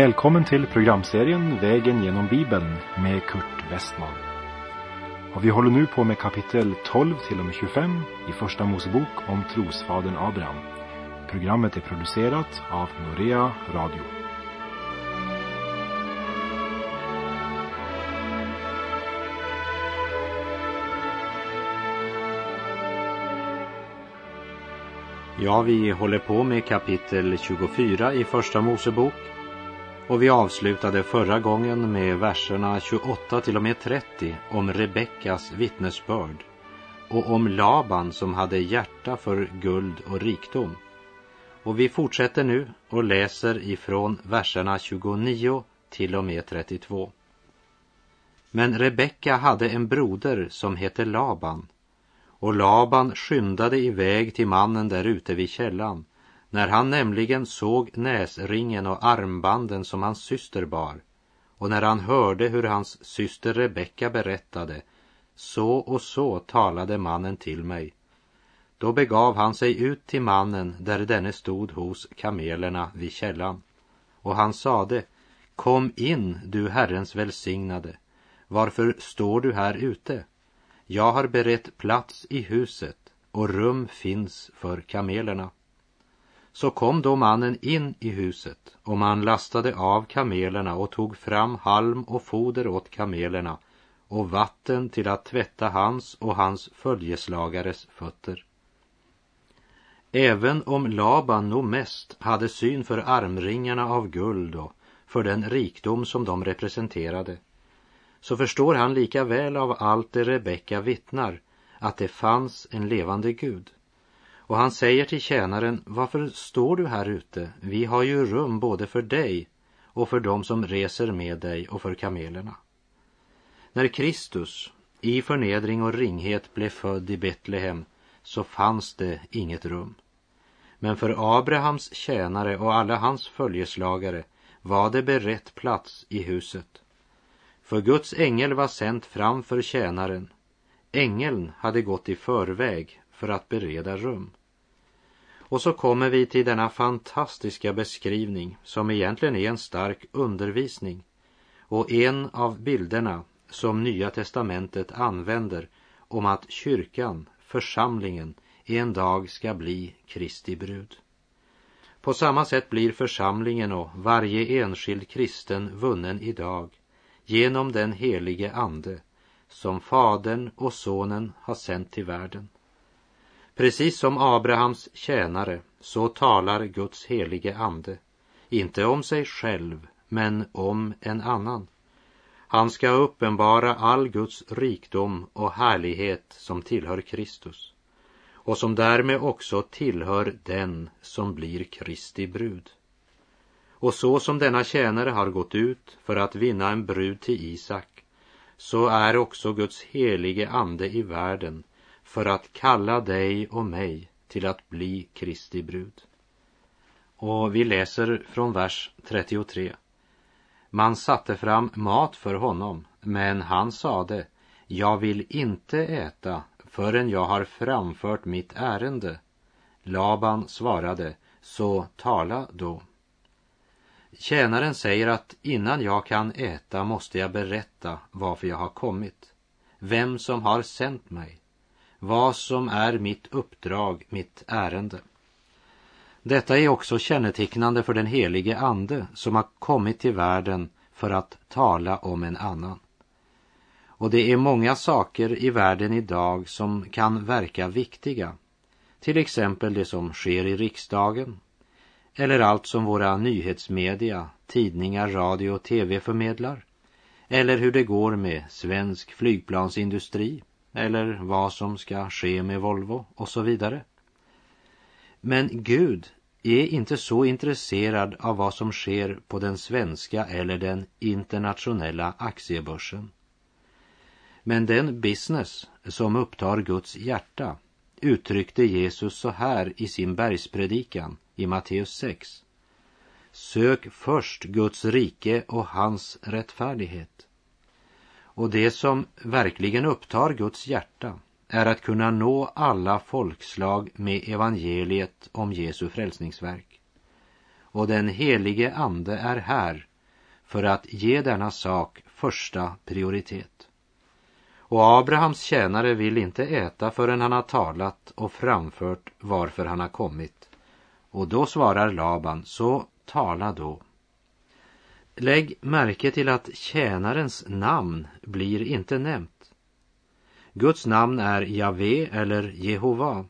Välkommen till programserien Vägen genom Bibeln med Kurt Westman. Och vi håller nu på med kapitel 12 till och med 25 i Första Mosebok om trosfadern Abraham. Programmet är producerat av Norea Radio. Ja, vi håller på med kapitel 24 i Första Mosebok och vi avslutade förra gången med verserna 28 till och med 30 om Rebeckas vittnesbörd och om Laban som hade hjärta för guld och rikdom. Och vi fortsätter nu och läser ifrån verserna 29 till och med 32. Men Rebecka hade en broder som hette Laban och Laban skyndade iväg till mannen där ute vid källan när han nämligen såg näsringen och armbanden som hans syster bar och när han hörde hur hans syster Rebecka berättade så och så talade mannen till mig. Då begav han sig ut till mannen där denne stod hos kamelerna vid källan och han sade Kom in, du Herrens välsignade. Varför står du här ute? Jag har berett plats i huset och rum finns för kamelerna. Så kom då mannen in i huset och man lastade av kamelerna och tog fram halm och foder åt kamelerna och vatten till att tvätta hans och hans följeslagares fötter. Även om Laban nog mest hade syn för armringarna av guld och för den rikdom som de representerade så förstår han lika väl av allt det Rebecka vittnar att det fanns en levande Gud. Och han säger till tjänaren, varför står du här ute? Vi har ju rum både för dig och för dem som reser med dig och för kamelerna. När Kristus i förnedring och ringhet blev född i Betlehem så fanns det inget rum. Men för Abrahams tjänare och alla hans följeslagare var det berett plats i huset. För Guds ängel var sänd framför tjänaren. Ängeln hade gått i förväg för att bereda rum. Och så kommer vi till denna fantastiska beskrivning som egentligen är en stark undervisning och en av bilderna som Nya testamentet använder om att kyrkan, församlingen, en dag ska bli Kristi brud. På samma sätt blir församlingen och varje enskild kristen vunnen idag genom den helige Ande som Fadern och Sonen har sänt till världen. Precis som Abrahams tjänare så talar Guds helige Ande, inte om sig själv, men om en annan. Han ska uppenbara all Guds rikdom och härlighet som tillhör Kristus och som därmed också tillhör den som blir Kristi brud. Och så som denna tjänare har gått ut för att vinna en brud till Isak, så är också Guds helige ande i världen för att kalla dig och mig till att bli Kristi brud. Och vi läser från vers 33. Man satte fram mat för honom, men han sade, jag vill inte äta förrän jag har framfört mitt ärende. Laban svarade, så tala då. Tjänaren säger att innan jag kan äta måste jag berätta varför jag har kommit, vem som har sänt mig, vad som är mitt uppdrag, mitt ärende. Detta är också kännetecknande för den helige Ande som har kommit till världen för att tala om en annan. Och det är många saker i världen idag som kan verka viktiga. Till exempel det som sker i riksdagen, eller allt som våra nyhetsmedia, tidningar, radio och tv förmedlar. Eller hur det går med svensk flygplansindustri eller vad som ska ske med Volvo och så vidare. Men Gud är inte så intresserad av vad som sker på den svenska eller den internationella aktiebörsen. Men den business som upptar Guds hjärta uttryckte Jesus så här i sin bergspredikan i Matteus 6. Sök först Guds rike och hans rättfärdighet. Och det som verkligen upptar Guds hjärta är att kunna nå alla folkslag med evangeliet om Jesu frälsningsverk. Och den helige Ande är här för att ge denna sak första prioritet. Och Abrahams tjänare vill inte äta förrän han har talat och framfört varför han har kommit. Och då svarar Laban, så tala då. Lägg märke till att tjänarens namn blir inte nämnt. Guds namn är Javé eller Jehova.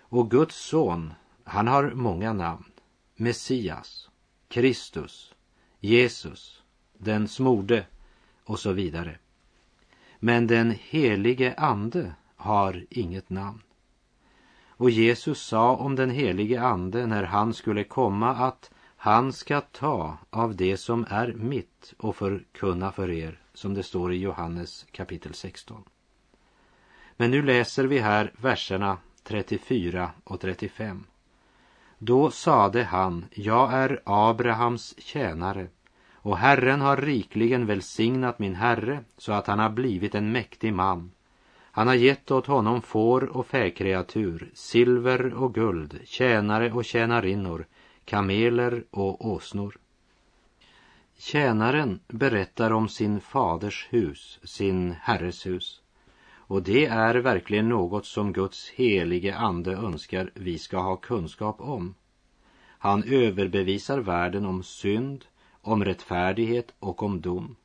Och Guds son, han har många namn. Messias, Kristus, Jesus, den smorde och så vidare. Men den helige ande har inget namn. Och Jesus sa om den helige ande när han skulle komma att han ska ta av det som är mitt och förkunna för er, som det står i Johannes kapitel 16. Men nu läser vi här verserna 34 och 35. Då sade han, jag är Abrahams tjänare och Herren har rikligen välsignat min herre så att han har blivit en mäktig man. Han har gett åt honom får och fäkreatur, silver och guld, tjänare och tjänarinnor, kameler och åsnor. Tjänaren berättar om sin faders hus, sin herres hus. Och det är verkligen något som Guds helige ande önskar vi ska ha kunskap om. Han överbevisar världen om synd, om rättfärdighet och om dom.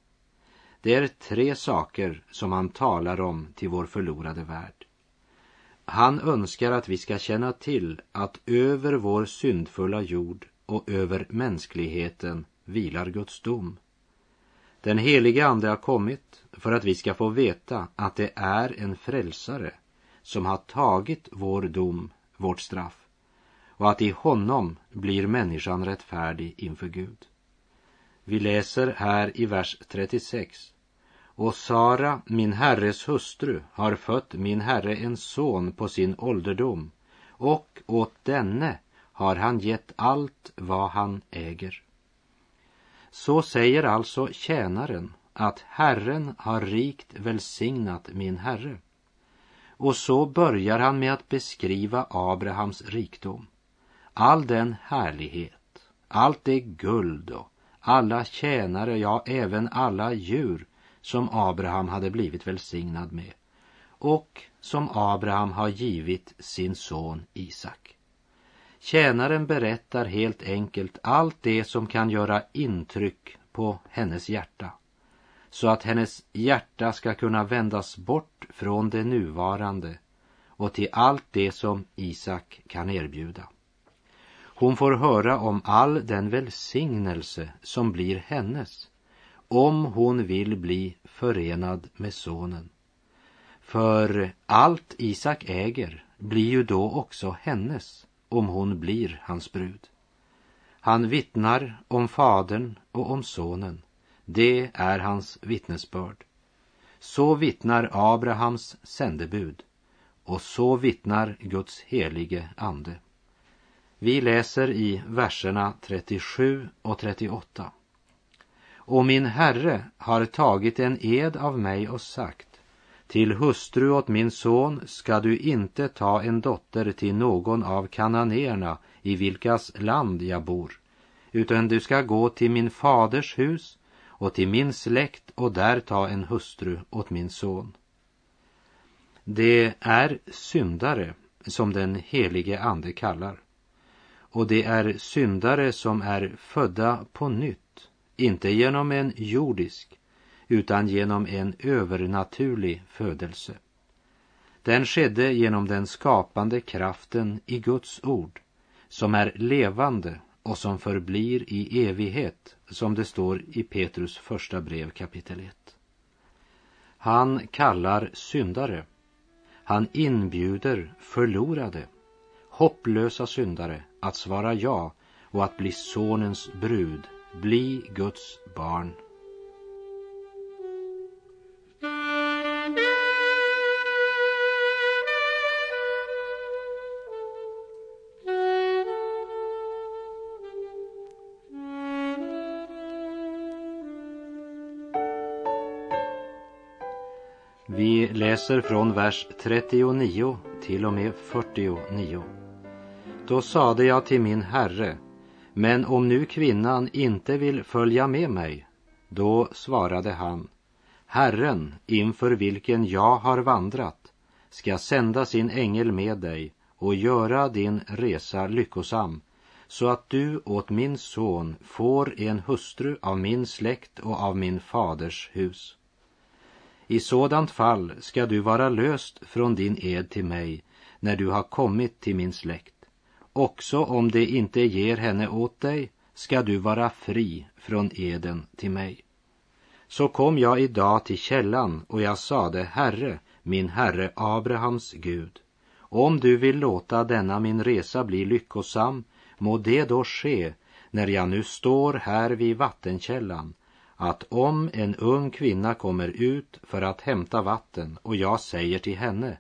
Det är tre saker som han talar om till vår förlorade värld. Han önskar att vi ska känna till att över vår syndfulla jord och över mänskligheten vilar Guds dom. Den helige Ande har kommit för att vi ska få veta att det är en frälsare som har tagit vår dom, vårt straff och att i honom blir människan rättfärdig inför Gud. Vi läser här i vers 36. Och Sara, min herres hustru, har fött min herre en son på sin ålderdom och åt denne har han gett allt vad han äger. Så säger alltså tjänaren att Herren har rikt välsignat min herre. Och så börjar han med att beskriva Abrahams rikdom. All den härlighet, allt det guld och alla tjänare, ja, även alla djur som Abraham hade blivit välsignad med och som Abraham har givit sin son Isak. Tjänaren berättar helt enkelt allt det som kan göra intryck på hennes hjärta så att hennes hjärta ska kunna vändas bort från det nuvarande och till allt det som Isak kan erbjuda. Hon får höra om all den välsignelse som blir hennes om hon vill bli förenad med sonen. För allt Isak äger blir ju då också hennes om hon blir hans brud. Han vittnar om fadern och om sonen. Det är hans vittnesbörd. Så vittnar Abrahams sändebud och så vittnar Guds helige ande. Vi läser i verserna 37 och 38. Och min herre har tagit en ed av mig och sagt till hustru åt min son ska du inte ta en dotter till någon av kananéerna i vilkas land jag bor, utan du ska gå till min faders hus och till min släkt och där ta en hustru åt min son. Det är syndare som den helige ande kallar. Och det är syndare som är födda på nytt, inte genom en jordisk utan genom en övernaturlig födelse. Den skedde genom den skapande kraften i Guds ord, som är levande och som förblir i evighet, som det står i Petrus första brev kapitel 1. Han kallar syndare. Han inbjuder förlorade, hopplösa syndare att svara ja och att bli sonens brud, bli Guds barn Vi läser från vers 39 till och med 49. Då sade jag till min herre, men om nu kvinnan inte vill följa med mig, då svarade han, Herren, inför vilken jag har vandrat, ska sända sin ängel med dig och göra din resa lyckosam, så att du åt min son får en hustru av min släkt och av min faders hus. I sådant fall ska du vara löst från din ed till mig när du har kommit till min släkt. Också om det inte ger henne åt dig ska du vara fri från eden till mig. Så kom jag idag till källan och jag sade, Herre, min Herre Abrahams Gud, om du vill låta denna min resa bli lyckosam, må det då ske när jag nu står här vid vattenkällan, att om en ung kvinna kommer ut för att hämta vatten och jag säger till henne,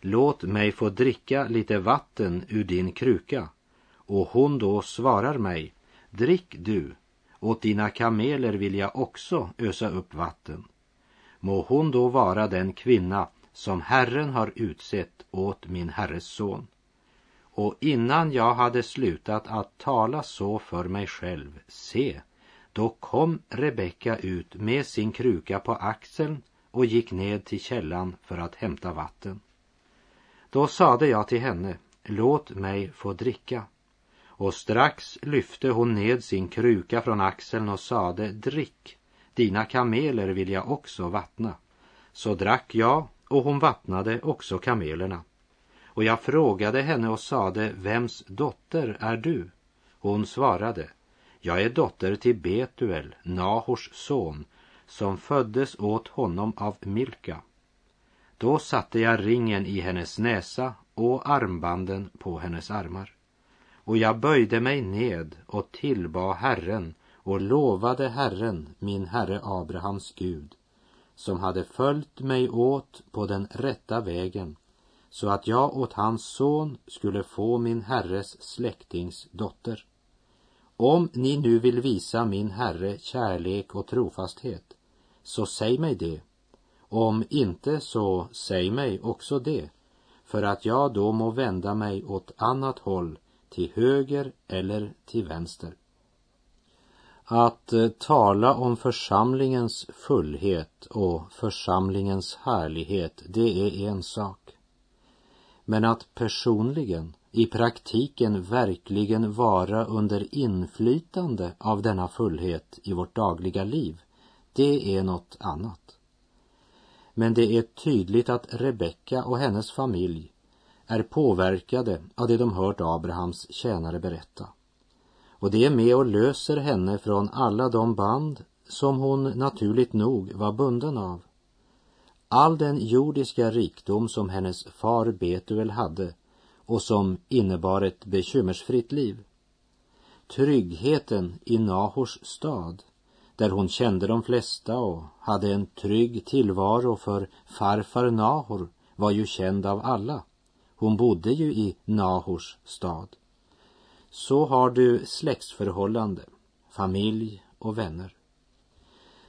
låt mig få dricka lite vatten ur din kruka, och hon då svarar mig, drick du, åt dina kameler vill jag också ösa upp vatten. Må hon då vara den kvinna som Herren har utsett åt min herres son. Och innan jag hade slutat att tala så för mig själv, se, då kom Rebecka ut med sin kruka på axeln och gick ned till källan för att hämta vatten. Då sade jag till henne, låt mig få dricka. Och strax lyfte hon ned sin kruka från axeln och sade, drick, dina kameler vill jag också vattna. Så drack jag och hon vattnade också kamelerna. Och jag frågade henne och sade, vems dotter är du? Hon svarade, jag är dotter till Betuel, Nahors son, som föddes åt honom av Milka. Då satte jag ringen i hennes näsa och armbanden på hennes armar. Och jag böjde mig ned och tillbad Herren och lovade Herren, min herre Abrahams Gud, som hade följt mig åt på den rätta vägen, så att jag åt hans son skulle få min herres släktings dotter. Om ni nu vill visa min herre kärlek och trofasthet, så säg mig det. Om inte, så säg mig också det, för att jag då må vända mig åt annat håll, till höger eller till vänster. Att eh, tala om församlingens fullhet och församlingens härlighet, det är en sak. Men att personligen i praktiken verkligen vara under inflytande av denna fullhet i vårt dagliga liv, det är något annat. Men det är tydligt att Rebecka och hennes familj är påverkade av det de hört Abrahams tjänare berätta. Och det är med och löser henne från alla de band som hon naturligt nog var bunden av. All den jordiska rikdom som hennes far Betuel hade och som innebar ett bekymmersfritt liv. Tryggheten i Nahors stad, där hon kände de flesta och hade en trygg tillvaro för farfar Nahor var ju känd av alla. Hon bodde ju i Nahors stad. Så har du släktsförhållande, familj och vänner.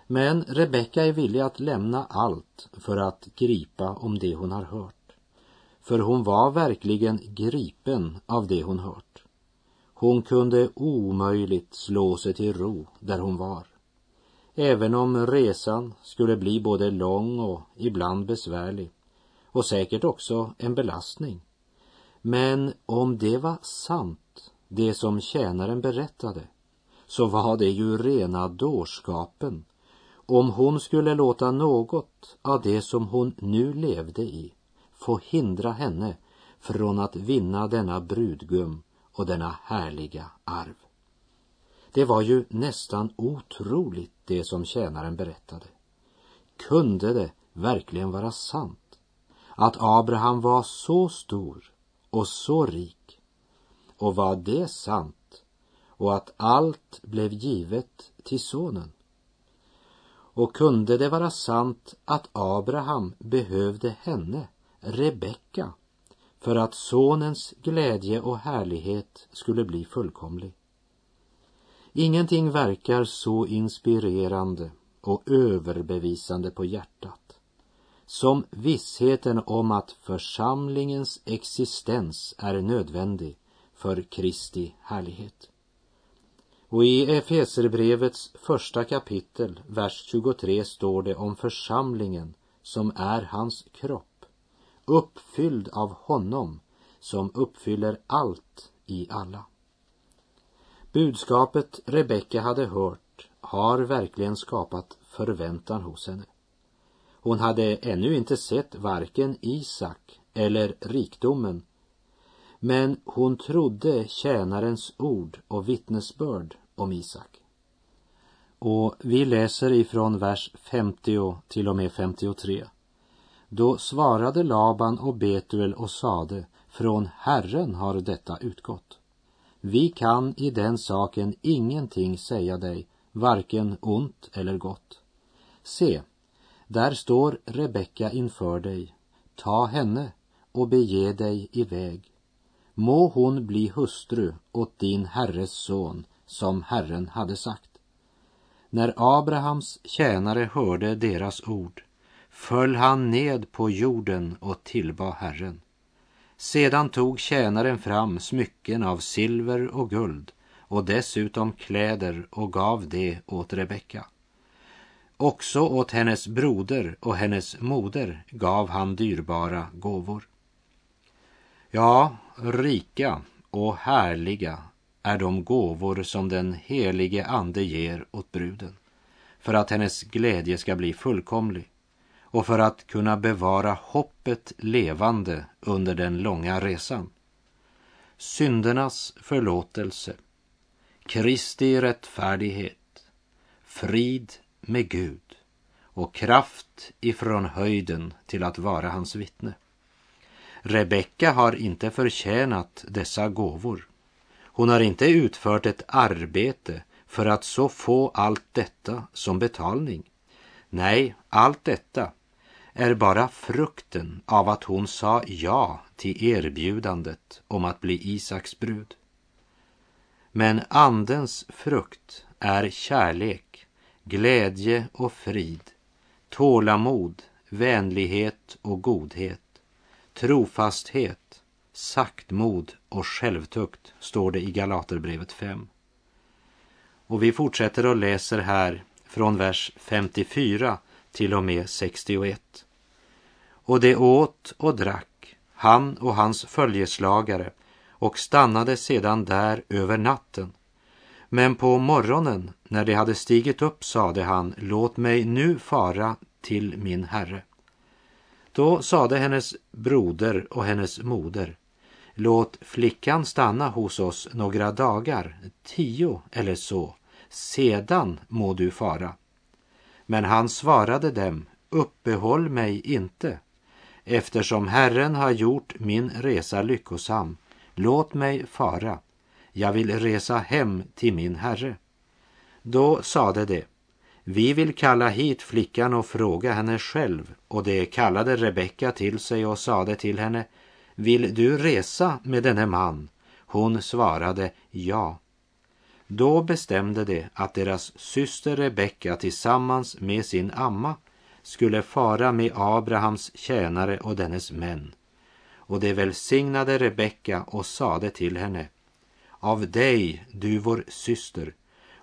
Men Rebecka är villig att lämna allt för att gripa om det hon har hört. För hon var verkligen gripen av det hon hört. Hon kunde omöjligt slå sig till ro där hon var. Även om resan skulle bli både lång och ibland besvärlig och säkert också en belastning. Men om det var sant, det som tjänaren berättade, så var det ju rena dårskapen om hon skulle låta något av det som hon nu levde i få hindra henne från att vinna denna brudgum och denna härliga arv. Det var ju nästan otroligt det som tjänaren berättade. Kunde det verkligen vara sant att Abraham var så stor och så rik? Och var det sant och att allt blev givet till sonen? Och kunde det vara sant att Abraham behövde henne Rebecka för att sonens glädje och härlighet skulle bli fullkomlig. Ingenting verkar så inspirerande och överbevisande på hjärtat som vissheten om att församlingens existens är nödvändig för Kristi härlighet. Och i Efeserbrevets första kapitel, vers 23, står det om församlingen som är hans kropp, uppfylld av honom som uppfyller allt i alla. Budskapet Rebecka hade hört har verkligen skapat förväntan hos henne. Hon hade ännu inte sett varken Isak eller rikdomen men hon trodde tjänarens ord och vittnesbörd om Isak. Och vi läser ifrån vers 50 till och med 53. Då svarade Laban och Betuel och sade, från Herren har detta utgått. Vi kan i den saken ingenting säga dig, varken ont eller gott. Se, där står Rebecka inför dig. Ta henne och bege dig iväg. Må hon bli hustru åt din herres son, som Herren hade sagt. När Abrahams tjänare hörde deras ord föll han ned på jorden och tillbad Herren. Sedan tog tjänaren fram smycken av silver och guld och dessutom kläder och gav det åt Rebecka. Också åt hennes broder och hennes moder gav han dyrbara gåvor. Ja, rika och härliga är de gåvor som den helige Ande ger åt bruden för att hennes glädje ska bli fullkomlig och för att kunna bevara hoppet levande under den långa resan. Syndernas förlåtelse, Kristi rättfärdighet, frid med Gud och kraft ifrån höjden till att vara hans vittne. Rebecka har inte förtjänat dessa gåvor. Hon har inte utfört ett arbete för att så få allt detta som betalning. Nej, allt detta är bara frukten av att hon sa ja till erbjudandet om att bli Isaks brud. Men Andens frukt är kärlek, glädje och frid, tålamod, vänlighet och godhet, trofasthet, saktmod och självtukt, står det i Galaterbrevet 5. Och vi fortsätter och läser här från vers 54 till och med 61. Och det åt och drack, han och hans följeslagare, och stannade sedan där över natten. Men på morgonen, när de hade stigit upp, sade han, låt mig nu fara till min herre. Då sade hennes broder och hennes moder, låt flickan stanna hos oss några dagar, tio eller så, sedan må du fara. Men han svarade dem, uppehåll mig inte, eftersom Herren har gjort min resa lyckosam. Låt mig fara, jag vill resa hem till min herre. Då sade de, vi vill kalla hit flickan och fråga henne själv. Och de kallade Rebecka till sig och sade till henne, vill du resa med denne man? Hon svarade ja. Då bestämde de att deras syster Rebecka tillsammans med sin amma skulle fara med Abrahams tjänare och dennes män. Och de välsignade Rebecka och sade till henne, av dig, du vår syster,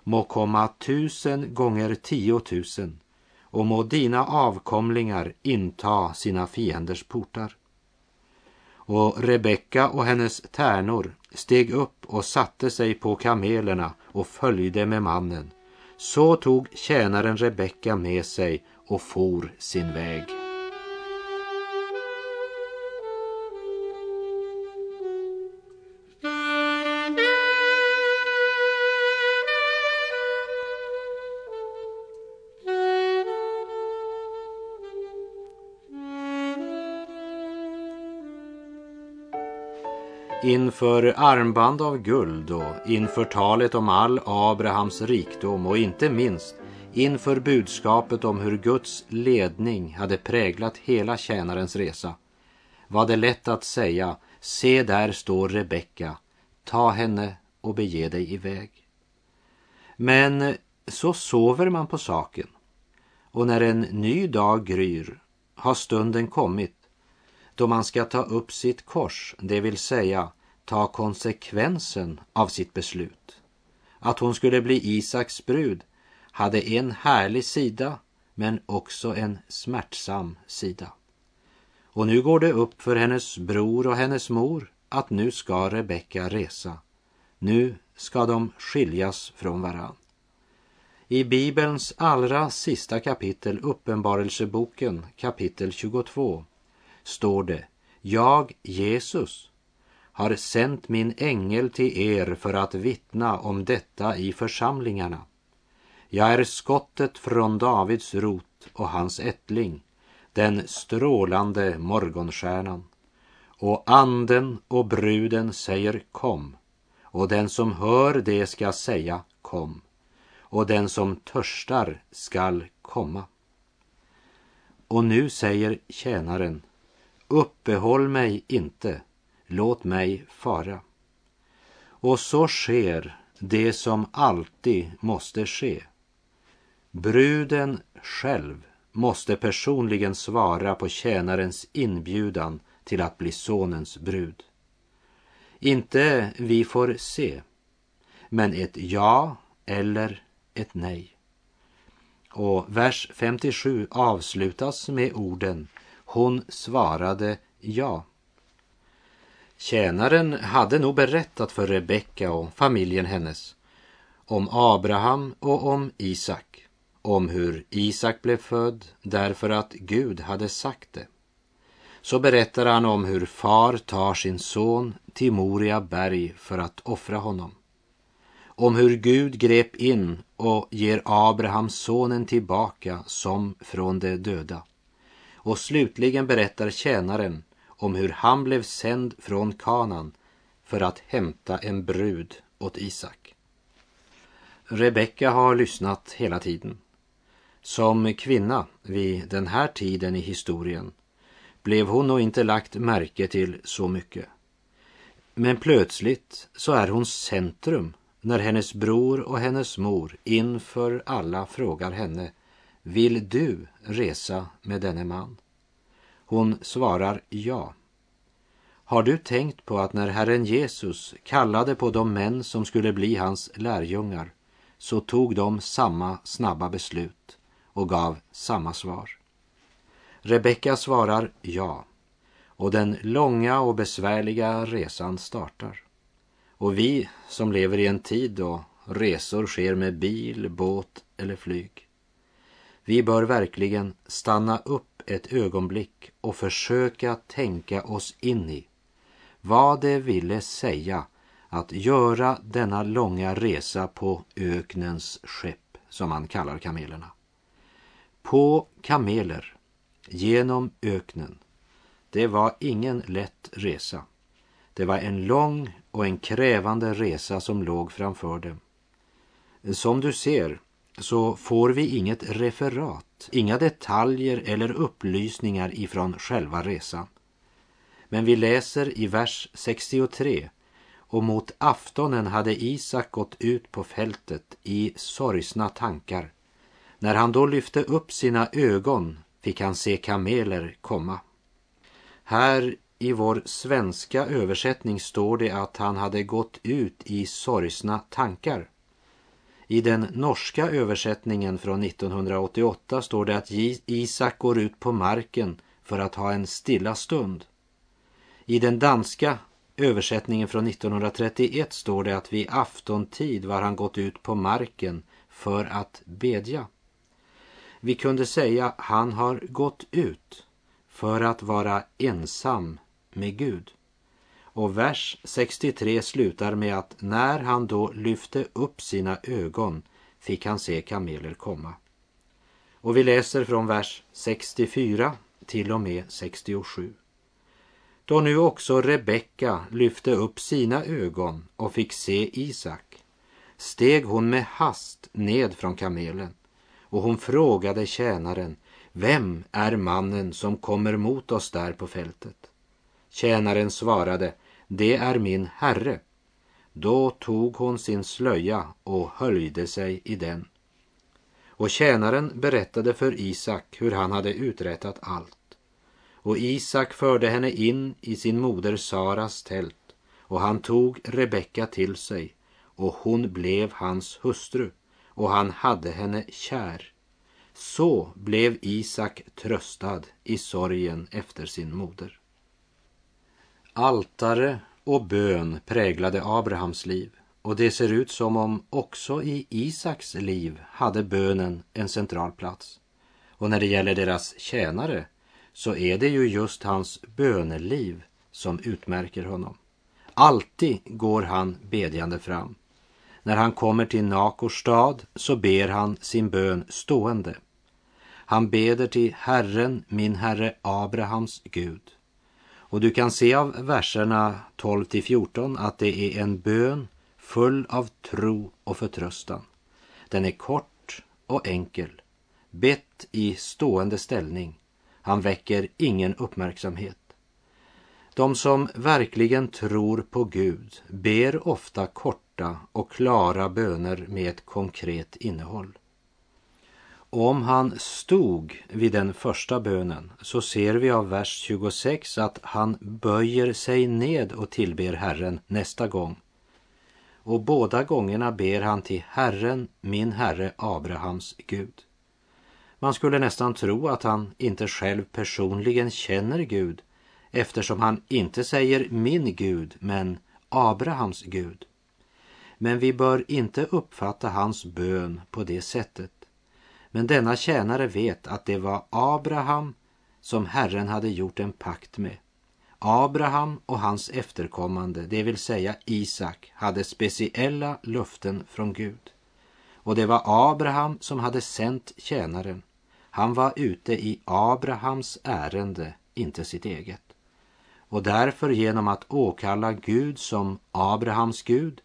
må komma tusen gånger tiotusen och må dina avkomlingar inta sina fienders portar. Och Rebecka och hennes tärnor steg upp och satte sig på kamelerna och följde med mannen. Så tog tjänaren Rebecka med sig och for sin väg. Inför armband av guld och inför talet om all Abrahams rikdom och inte minst inför budskapet om hur Guds ledning hade präglat hela tjänarens resa var det lätt att säga, se där står Rebecka, ta henne och bege dig iväg. Men så sover man på saken och när en ny dag gryr har stunden kommit då man ska ta upp sitt kors, det vill säga ta konsekvensen av sitt beslut. att hon skulle bli Isaks brud hade en härlig sida men också en smärtsam sida. Och nu går det upp för hennes bror och hennes mor att nu ska Rebecka resa. Nu ska de skiljas från varann. I Bibelns allra sista kapitel, Uppenbarelseboken kapitel 22, står det Jag, Jesus, har sänt min ängel till er för att vittna om detta i församlingarna. Jag är skottet från Davids rot och hans ättling, den strålande morgonstjärnan. Och anden och bruden säger kom, och den som hör det ska säga kom, och den som törstar skall komma. Och nu säger tjänaren, uppehåll mig inte, låt mig fara. Och så sker det som alltid måste ske. Bruden själv måste personligen svara på tjänarens inbjudan till att bli sonens brud. Inte vi får se, men ett ja eller ett nej. Och vers 57 avslutas med orden Hon svarade ja. Tjänaren hade nog berättat för Rebecka och familjen hennes om Abraham och om Isak, om hur Isak blev född därför att Gud hade sagt det. Så berättar han om hur far tar sin son till Moria berg för att offra honom. Om hur Gud grep in och ger Abraham sonen tillbaka som från de döda. Och slutligen berättar tjänaren om hur han blev sänd från Kanan för att hämta en brud åt Isak. Rebecka har lyssnat hela tiden. Som kvinna vid den här tiden i historien blev hon nog inte lagt märke till så mycket. Men plötsligt så är hon centrum när hennes bror och hennes mor inför alla frågar henne Vill du resa med denne man? Hon svarar ja. Har du tänkt på att när Herren Jesus kallade på de män som skulle bli hans lärjungar så tog de samma snabba beslut och gav samma svar? Rebecka svarar ja och den långa och besvärliga resan startar. Och vi som lever i en tid då resor sker med bil, båt eller flyg. Vi bör verkligen stanna upp ett ögonblick och försöka tänka oss in i vad det ville säga att göra denna långa resa på öknens skepp, som man kallar kamelerna. På kameler, genom öknen. Det var ingen lätt resa. Det var en lång och en krävande resa som låg framför dem. Som du ser så får vi inget referat, inga detaljer eller upplysningar ifrån själva resan. Men vi läser i vers 63 och mot aftonen hade Isak gått ut på fältet i sorgsna tankar. När han då lyfte upp sina ögon fick han se kameler komma. Här i vår svenska översättning står det att han hade gått ut i sorgsna tankar. I den norska översättningen från 1988 står det att Isak går ut på marken för att ha en stilla stund. I den danska översättningen från 1931 står det att vid aftontid var han gått ut på marken för att bedja. Vi kunde säga han har gått ut för att vara ensam med Gud. Och vers 63 slutar med att när han då lyfte upp sina ögon fick han se kameler komma. Och vi läser från vers 64 till och med 67. Då nu också Rebecka lyfte upp sina ögon och fick se Isak steg hon med hast ned från kamelen och hon frågade tjänaren Vem är mannen som kommer mot oss där på fältet? Tjänaren svarade Det är min herre. Då tog hon sin slöja och höljde sig i den. Och tjänaren berättade för Isak hur han hade uträttat allt. Och Isak förde henne in i sin moder Saras tält och han tog Rebecka till sig och hon blev hans hustru och han hade henne kär. Så blev Isak tröstad i sorgen efter sin moder. Altare och bön präglade Abrahams liv och det ser ut som om också i Isaks liv hade bönen en central plats. Och när det gäller deras tjänare så är det ju just hans böneliv som utmärker honom. Alltid går han bedjande fram. När han kommer till Nakors stad så ber han sin bön stående. Han beder till Herren, min Herre Abrahams Gud. Och du kan se av verserna 12 till 14 att det är en bön full av tro och förtröstan. Den är kort och enkel, bett i stående ställning. Han väcker ingen uppmärksamhet. De som verkligen tror på Gud ber ofta kort korta och klara böner med ett konkret innehåll. Om han stod vid den första bönen så ser vi av vers 26 att han böjer sig ned och tillber Herren nästa gång. Och båda gångerna ber han till Herren, min Herre Abrahams Gud. Man skulle nästan tro att han inte själv personligen känner Gud eftersom han inte säger min Gud men Abrahams Gud. Men vi bör inte uppfatta hans bön på det sättet. Men denna tjänare vet att det var Abraham som Herren hade gjort en pakt med. Abraham och hans efterkommande, det vill säga Isak, hade speciella löften från Gud. Och det var Abraham som hade sänt tjänaren. Han var ute i Abrahams ärende, inte sitt eget. Och därför genom att åkalla Gud som Abrahams Gud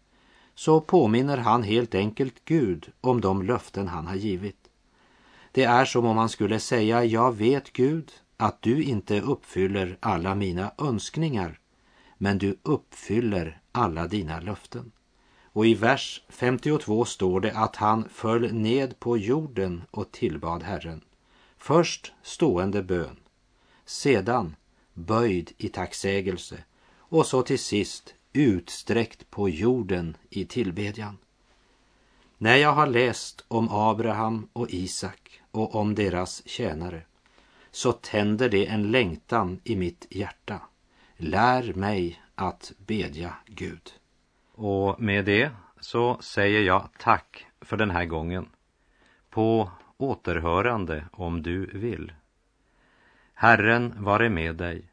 så påminner han helt enkelt Gud om de löften han har givit. Det är som om han skulle säga, jag vet Gud att du inte uppfyller alla mina önskningar, men du uppfyller alla dina löften. Och i vers 52 står det att han föll ned på jorden och tillbad Herren. Först stående bön, sedan böjd i tacksägelse och så till sist utsträckt på jorden i tillbedjan. När jag har läst om Abraham och Isak och om deras tjänare så tänder det en längtan i mitt hjärta. Lär mig att bedja Gud. Och med det så säger jag tack för den här gången. På återhörande om du vill. Herren vare med dig.